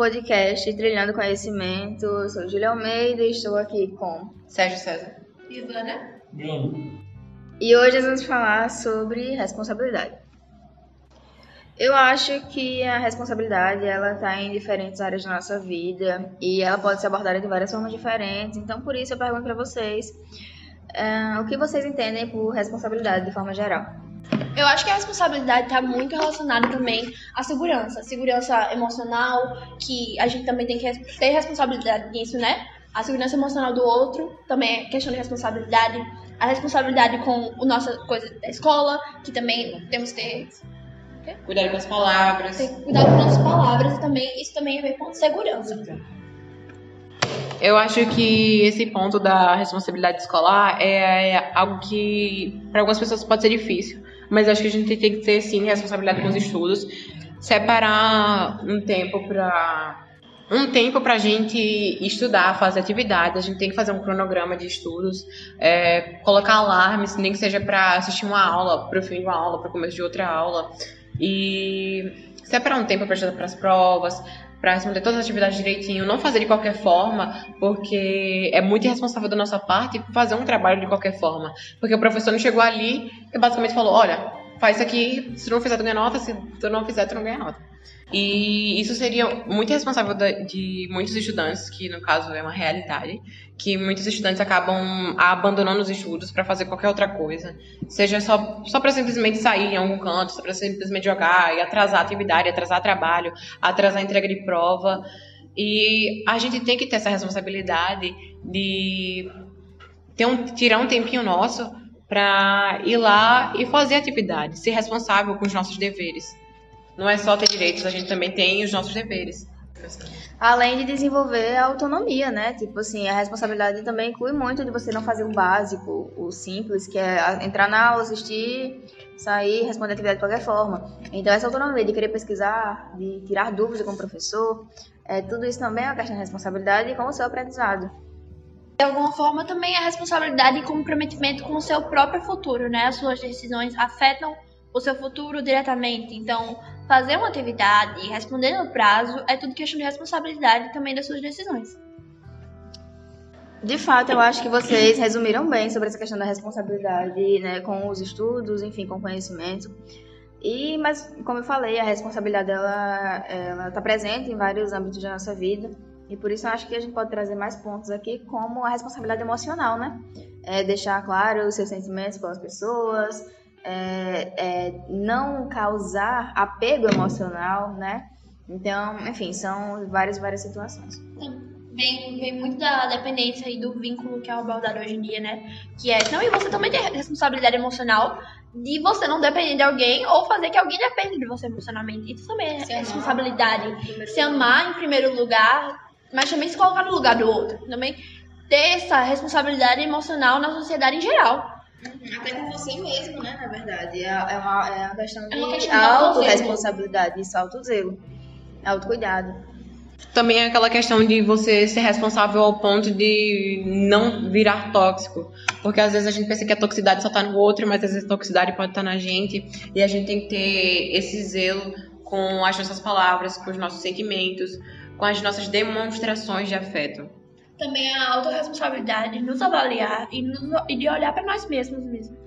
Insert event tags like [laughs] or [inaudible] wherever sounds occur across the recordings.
Podcast Trilhando Conhecimento. Eu sou Julia Almeida e estou aqui com Sérgio César. Ivana. Bruno. E hoje vamos falar sobre responsabilidade. Eu acho que a responsabilidade ela está em diferentes áreas da nossa vida e ela pode ser abordada de várias formas diferentes. Então, por isso eu pergunto para vocês uh, o que vocês entendem por responsabilidade de forma geral. Eu acho que a responsabilidade está muito relacionada também à segurança. Segurança emocional, que a gente também tem que ter responsabilidade nisso, né? A segurança emocional do outro também é questão de responsabilidade. A responsabilidade com a nossa coisa da escola, que também temos que ter Cuidado com as palavras. Tem que cuidar com as palavras e também isso também a ver com segurança. Eu acho que esse ponto da responsabilidade escolar é, é algo que para algumas pessoas pode ser difícil, mas acho que a gente tem que ter sim responsabilidade com os estudos, separar um tempo para um tempo para a gente estudar, fazer atividades. A gente tem que fazer um cronograma de estudos, é, colocar alarmes, nem que seja para assistir uma aula, para o fim de uma aula, para o começo de outra aula. E separar um tempo para estudar para as provas, para responder todas as atividades direitinho, não fazer de qualquer forma, porque é muito irresponsável da nossa parte fazer um trabalho de qualquer forma. Porque o professor não chegou ali e basicamente falou: olha, faz isso aqui, se tu não fizer, tu ganha nota, se tu não fizer, tu não ganha nota. E isso seria muito responsável de muitos estudantes, que no caso é uma realidade, que muitos estudantes acabam abandonando os estudos para fazer qualquer outra coisa, seja só, só para simplesmente sair em algum canto, só para simplesmente jogar e atrasar a atividade, atrasar trabalho, atrasar a entrega de prova. E a gente tem que ter essa responsabilidade de ter um, tirar um tempinho nosso para ir lá e fazer atividade, ser responsável com os nossos deveres não é só ter direitos, a gente também tem os nossos deveres. Além de desenvolver a autonomia, né? Tipo assim, a responsabilidade também inclui muito de você não fazer o básico, o simples, que é entrar na aula, assistir, sair, responder a atividade de qualquer forma. Então, essa autonomia de querer pesquisar, de tirar dúvidas com o professor, é, tudo isso também é uma questão de responsabilidade com o seu aprendizado. De alguma forma, também é responsabilidade e comprometimento com o seu próprio futuro, né? As suas decisões afetam o seu futuro diretamente. Então, fazer uma atividade e responder no prazo é tudo questão de responsabilidade também das suas decisões. De fato, eu acho que vocês resumiram bem sobre essa questão da responsabilidade, né, com os estudos, enfim, com o conhecimento. E, mas, como eu falei, a responsabilidade ela está presente em vários âmbitos da nossa vida. E por isso eu acho que a gente pode trazer mais pontos aqui, como a responsabilidade emocional, né? É deixar claro os seus sentimentos pelas pessoas, é, é, não causar apego emocional, né? Então, enfim, são várias, várias situações. Vem, vem muito da dependência e do vínculo que é abordado hoje em dia, né? Que é, não, e você também tem responsabilidade emocional de você não depender de alguém ou fazer que alguém dependa de você emocionalmente. Isso também é se responsabilidade. Amar, se amar em primeiro lugar, mas também se colocar no lugar do outro. Também ter essa responsabilidade emocional na sociedade em geral. Até com você mesmo, né? Na verdade. É, é, uma, é uma questão de, é uma questão de autorresponsabilidade, isso, autozelo, autocuidado. Também é aquela questão de você ser responsável ao ponto de não virar tóxico. Porque às vezes a gente pensa que a toxicidade só tá no outro, mas às vezes a toxicidade pode estar tá na gente. E a gente tem que ter esse zelo com as nossas palavras, com os nossos sentimentos, com as nossas demonstrações de afeto também a autorresponsabilidade de nos avaliar e, nos, e de olhar para nós mesmos mesmo.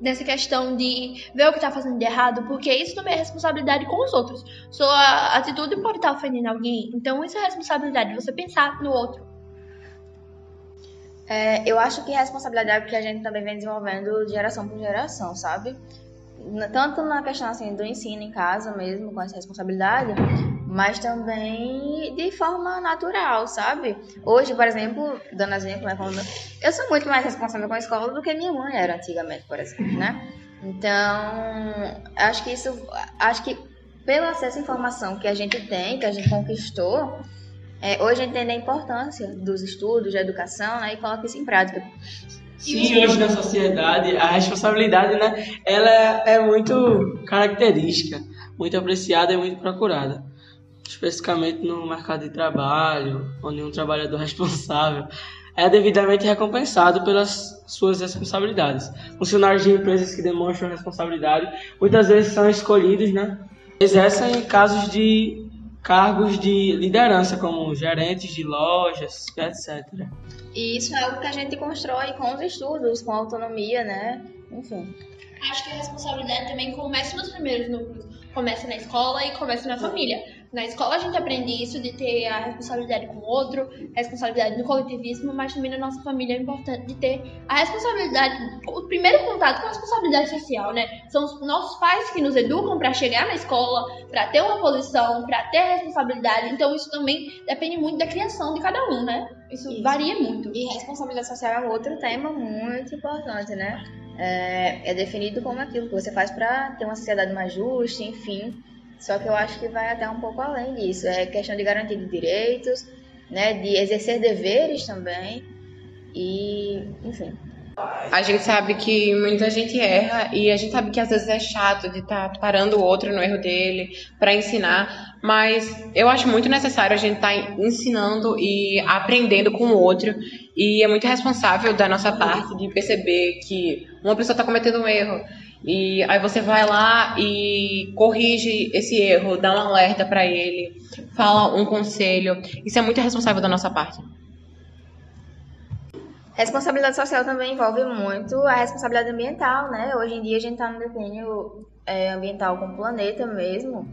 Nessa questão de ver o que está fazendo de errado, porque isso também é responsabilidade com os outros. Sua atitude pode estar tá ofendendo alguém, então isso é responsabilidade, você pensar no outro. É, eu acho que responsabilidade é algo que a gente também vem desenvolvendo de geração por geração, sabe? Tanto na questão assim, do ensino em casa mesmo, com essa responsabilidade, mas também de forma natural, sabe? Hoje, por exemplo, dando exemplo, né, quando eu sou muito mais responsável com a escola do que minha mãe era antigamente, por exemplo, né? Então, acho que isso, acho que pelo acesso à informação que a gente tem, que a gente conquistou, é, hoje entende a importância dos estudos, da educação, né, e coloca isso em prática. Sim, hoje na sociedade a responsabilidade, né, ela é muito característica, muito apreciada e muito procurada especificamente no mercado de trabalho, onde um trabalhador [laughs] responsável é devidamente recompensado pelas suas responsabilidades. Funcionários de empresas que demonstram responsabilidade muitas vezes são escolhidos, né? Exercem casos de cargos de liderança, como gerentes de lojas, etc. E isso é algo que a gente constrói com os estudos, com a autonomia, né? Enfim. Acho que a responsabilidade também começa nos primeiros núcleos. Começa na escola e começa na família. Na escola a gente aprende isso de ter a responsabilidade com o outro, responsabilidade no coletivismo, mas também na nossa família é importante de ter a responsabilidade, o primeiro contato com a responsabilidade social, né? São os nossos pais que nos educam para chegar na escola, para ter uma posição, para ter responsabilidade. Então isso também depende muito da criação de cada um, né? Isso, Isso. varia muito. E responsabilidade social é outro tema muito importante, né? É, é definido como aquilo que você faz para ter uma sociedade mais justa, enfim. Só que eu acho que vai até um pouco além disso. É questão de garantia de direitos, né? De exercer deveres também. E, enfim. A gente sabe que muita gente erra e a gente sabe que às vezes é chato de estar parando o outro no erro dele para ensinar, mas eu acho muito necessário a gente estar ensinando e aprendendo com o outro e é muito responsável da nossa parte de perceber que uma pessoa está cometendo um erro e aí você vai lá e corrige esse erro, dá um alerta para ele, fala um conselho. Isso é muito responsável da nossa parte. Responsabilidade social também envolve muito a responsabilidade ambiental, né? Hoje em dia a gente está no declínio é, ambiental com o planeta mesmo.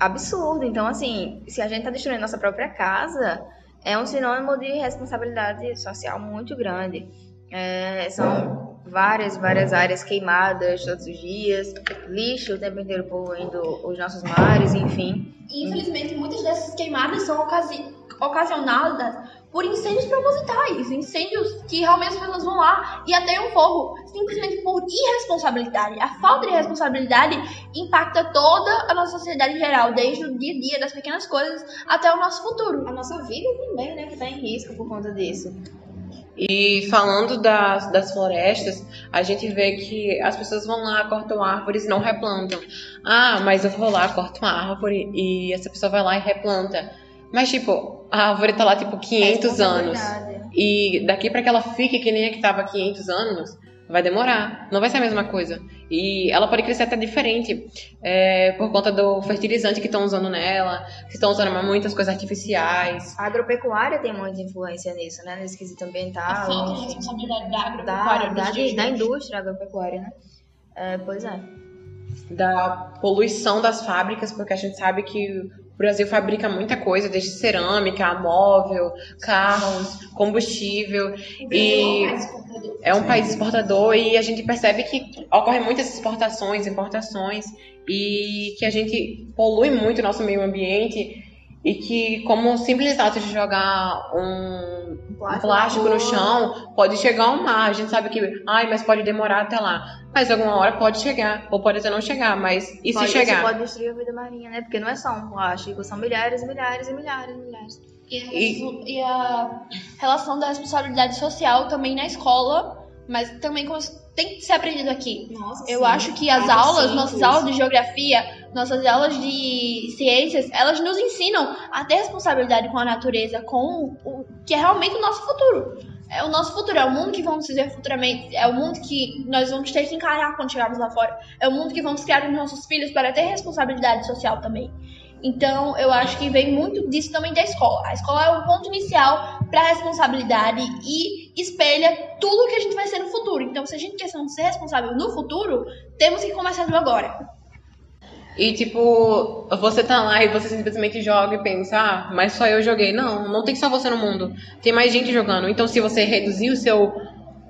Absurdo. Então, assim, se a gente está destruindo nossa própria casa, é um sinônimo de responsabilidade social muito grande. É, são várias, várias áreas queimadas todos os dias, lixo o tempo inteiro poluindo os nossos mares, enfim. E, infelizmente, muitas dessas queimadas são ocasi ocasionadas por incêndios propositais, incêndios que realmente as pessoas vão lá e ateiam fogo, simplesmente por irresponsabilidade. A falta de responsabilidade impacta toda a nossa sociedade em geral, desde o dia a dia, das pequenas coisas, até o nosso futuro. A nossa vida também, né, que está em risco por conta disso. E falando das, das florestas, a gente vê que as pessoas vão lá, cortam árvores e não replantam. Ah, mas eu vou lá, corto uma árvore e essa pessoa vai lá e replanta. Mas, tipo, a árvore tá lá, tipo, 500 anos. Responsabilidade. E daqui pra que ela fique que nem a que tava há 500 anos, vai demorar. Não vai ser a mesma coisa. E ela pode crescer até diferente é, por conta do fertilizante que estão usando nela, que estão usando muitas coisas artificiais. A agropecuária tem muita influência nisso, né? Nesse quesito A ambiental. falta de responsabilidade da da, agropecuária da, de da hoje. indústria agropecuária, né? É, pois é. Da poluição das fábricas, porque a gente sabe que Brasil fabrica muita coisa, desde cerâmica, móvel, carros, combustível. E é um país exportador e a gente percebe que ocorrem muitas exportações, importações e que a gente polui muito o nosso meio ambiente e que como o simples ato de jogar um, um plástico no chão pode chegar ao mar. A gente sabe que, ai, mas pode demorar até lá. Mas alguma hora pode chegar, ou pode até não chegar, mas e se Pode- chegar? Isso pode destruir a vida marinha, né? Porque não é só um plástico, são milhares e milhares e milhares e milhares. E a, respo- e a relação da responsabilidade social também na escola, mas também tem que ser aprendido aqui. Nossa, Eu acho que as aulas, nossas aulas de geografia, nossas aulas de ciências, elas nos ensinam a ter responsabilidade com a natureza, com o que é realmente o nosso futuro. É o nosso futuro, é o mundo que vamos viver futuramente, é o mundo que nós vamos ter que encarar quando chegarmos lá fora, é o mundo que vamos criar os nossos filhos para ter responsabilidade social também. Então, eu acho que vem muito disso também da escola. A escola é o ponto inicial para a responsabilidade e espelha tudo que a gente vai ser no futuro. Então, se a gente quer ser responsável no futuro, temos que começar do agora. E tipo, você tá lá e você simplesmente joga e pensa, ah, mas só eu joguei. Não, não tem só você no mundo. Tem mais gente jogando. Então se você reduzir o seu.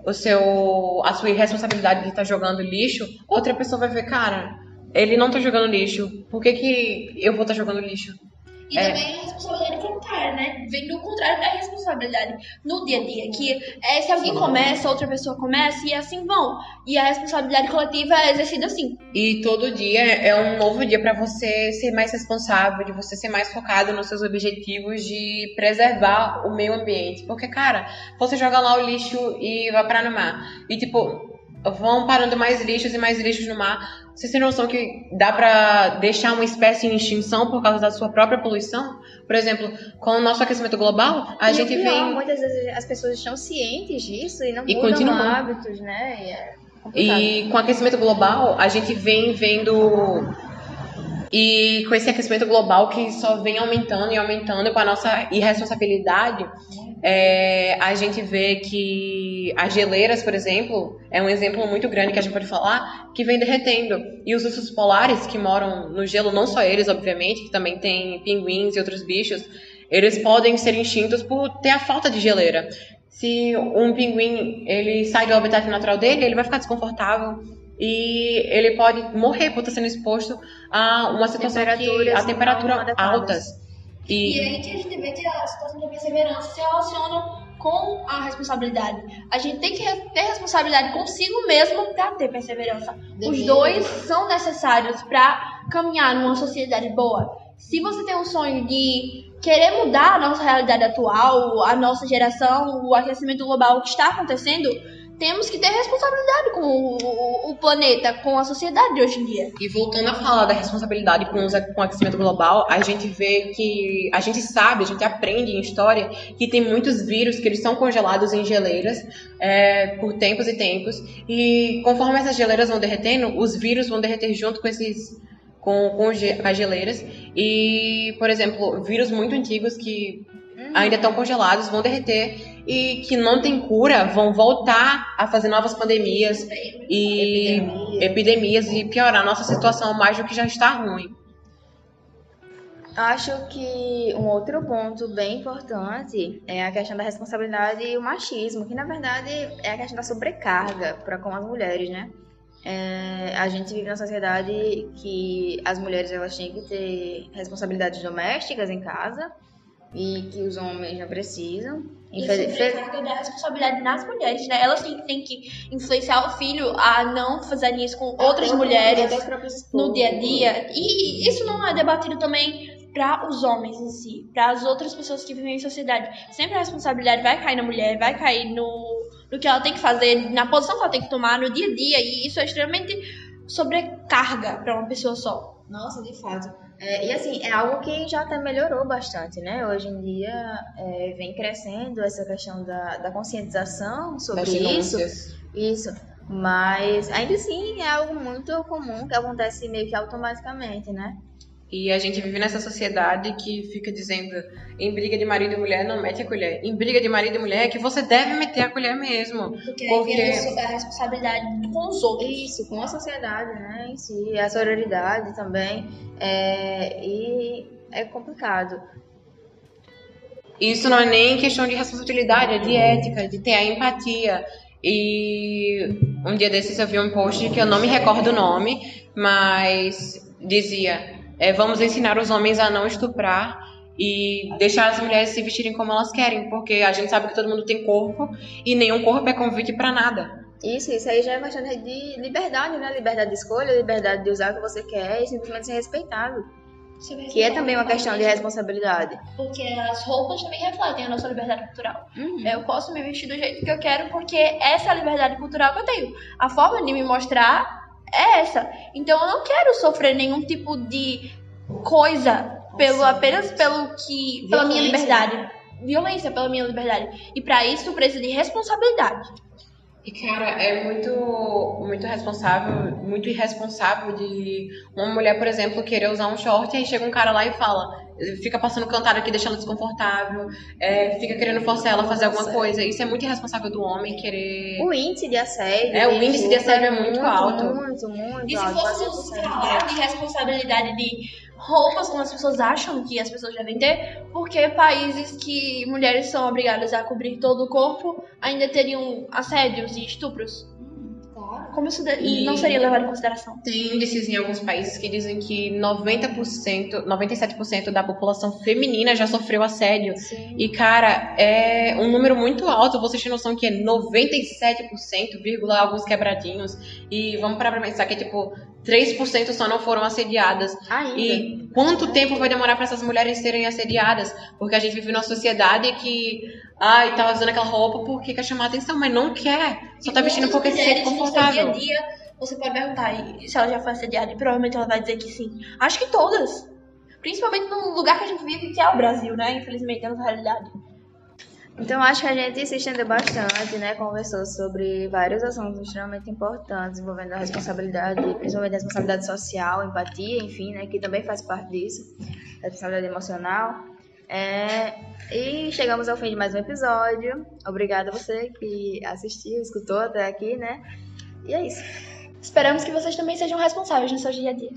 O seu. a sua irresponsabilidade de estar jogando lixo, outra pessoa vai ver, cara, ele não tá jogando lixo. Por que, que eu vou estar jogando lixo? E É. também a responsabilidade contrária, né? Vem do contrário da responsabilidade no dia a dia. Que é se alguém começa, outra pessoa começa e assim vão. E a responsabilidade coletiva é exercida assim. E todo dia é um novo dia pra você ser mais responsável, de você ser mais focado nos seus objetivos de preservar o meio ambiente. Porque, cara, você joga lá o lixo e vai parar no mar. E, tipo, vão parando mais lixos e mais lixos no mar. Vocês têm noção que dá pra deixar uma espécie em extinção por causa da sua própria poluição? Por exemplo, com o nosso aquecimento global, a E gente pior, vem. Muitas vezes as pessoas estão cientes disso e não E mudam continuam. hábitos, né? E é. E com o aquecimento global, a gente vem vendo E com esse aquecimento global que só vem aumentando e aumentando, com a nossa irresponsabilidade, é, a gente vê que as geleiras, por exemplo, é um exemplo muito grande que a gente pode falar, que vem derretendo. E os ursos polares que moram no gelo, não só eles, obviamente, que também tem pinguins e outros bichos, eles podem ser extintos por ter a falta de geleira. Se um pinguim ele sai do habitat natural dele, ele vai ficar desconfortável e ele pode morrer por estar sendo exposto a uma situação que a temperatura altas. E... e aí que a gente vê que a situação da perseverança se relaciona com a responsabilidade. A gente tem que ter responsabilidade consigo mesmo para ter perseverança. Os dois são necessários para caminhar numa sociedade boa. Se você tem um sonho de querer mudar a nossa realidade atual, a nossa geração, o aquecimento global que está acontecendo, temos que ter responsabilidade com o, o, planeta, com a sociedade de hoje em dia. E voltando a falar da responsabilidade com, com o aquecimento global, a gente vê que a gente sabe, a gente aprende em história que tem muitos vírus que eles são congelados em geleiras é, por tempos e tempos. E conforme essas geleiras vão derretendo, os vírus vão derreter junto com esses com, com as geleiras. E, por exemplo, vírus muito antigos que ainda estão congelados vão derreter e que não tem cura vão voltar a fazer novas pandemias e Epidemia. epidemias e piorar a nossa situação mais do que já está ruim. Acho que um outro ponto bem importante é a questão da responsabilidade e o machismo, que na verdade é a questão da sobrecarga para com as mulheres, né? É, a gente vive numa sociedade que as mulheres elas têm que ter responsabilidades domésticas em casa e que os homens já precisam. E sobrecarga da responsabilidade nas mulheres, né? Elas têm, têm que influenciar o filho a não fazer isso com outras mulheres no dia a dia. E isso não é debatido também para os homens em si, para as outras pessoas que vivem em sociedade. Sempre a responsabilidade vai cair na mulher, vai cair no, no que ela tem que fazer, na posição que ela tem que tomar no dia a dia, e isso é extremamente sobrecarga para uma pessoa só. Nossa, de fato. É, e assim, é algo que já até melhorou bastante, né? Hoje em dia é, vem crescendo essa questão da, da conscientização sobre isso. Isso. Mas ainda assim é algo muito comum que acontece meio que automaticamente, né? E a gente vive nessa sociedade que fica dizendo em briga de marido e mulher não mete a colher. Em briga de marido e mulher é que você deve meter a colher mesmo. Porque, porque... é a responsabilidade com os outros. Isso, com a sociedade, né? Em si, a sororidade também. É... E é complicado. Isso não é nem questão de responsabilidade, é de ética, de ter a empatia. E um dia desses eu vi um post que eu não me recordo o nome, mas dizia é, vamos ensinar os homens a não estuprar e deixar as mulheres se vestirem como elas querem, porque a gente sabe que todo mundo tem corpo e nenhum corpo é convite para nada. Isso, isso aí já é questão de liberdade, né? Liberdade de escolha, liberdade de usar o que você quer e simplesmente ser respeitado. Que é também uma questão de responsabilidade. Porque as roupas também refletem a nossa liberdade cultural. Uhum. Eu posso me vestir do jeito que eu quero porque essa é a liberdade cultural que eu tenho. A forma de me mostrar é essa. Então eu não quero sofrer nenhum tipo de coisa pelo apenas pelo que pela minha liberdade, violência pela minha liberdade. E para isso precisa de responsabilidade. E cara, é muito muito responsável, muito irresponsável de uma mulher, por exemplo, querer usar um short e aí chega um cara lá e fala: fica passando cantada aqui, deixando desconfortável, é, fica querendo forçar ela a fazer alguma coisa. Isso é muito irresponsável do homem querer. O índice de assédio. É, o índice de assédio é muito, muito alto. Muito, muito. E se fôssemos falar de responsabilidade de roupas como as pessoas acham que as pessoas devem ter, porque países que mulheres são obrigadas a cobrir todo o corpo ainda teriam assédios e estupros? Como isso e não seria levado em consideração? Tem índices em alguns países que dizem que 90%, 97% da população feminina já sofreu assédio. Sim. E, cara, é um número muito alto. Vocês têm noção que é 97%, vírgula, alguns quebradinhos. E vamos parar pra pensar que é tipo 3% só não foram assediadas. Ainda. E quanto tempo vai demorar para essas mulheres serem assediadas? Porque a gente vive numa sociedade que ai, tá usando aquela roupa porque quer chamar atenção, mas não quer. Só tá vestindo porque se sente confortável. No dia a dia, você pode perguntar se ela já foi assediada e provavelmente ela vai dizer que sim. Acho que todas. Principalmente no lugar que a gente vive, que é o Brasil, né? Infelizmente, é a nossa realidade. Então acho que a gente se estendeu bastante, né? Conversou sobre vários assuntos extremamente importantes envolvendo a responsabilidade, principalmente a responsabilidade social, empatia, enfim, né? Que também faz parte disso, a responsabilidade emocional. É, e chegamos ao fim de mais um episódio. Obrigada a você que assistiu, escutou até aqui, né? E é isso. Esperamos que vocês também sejam responsáveis no seu dia a dia.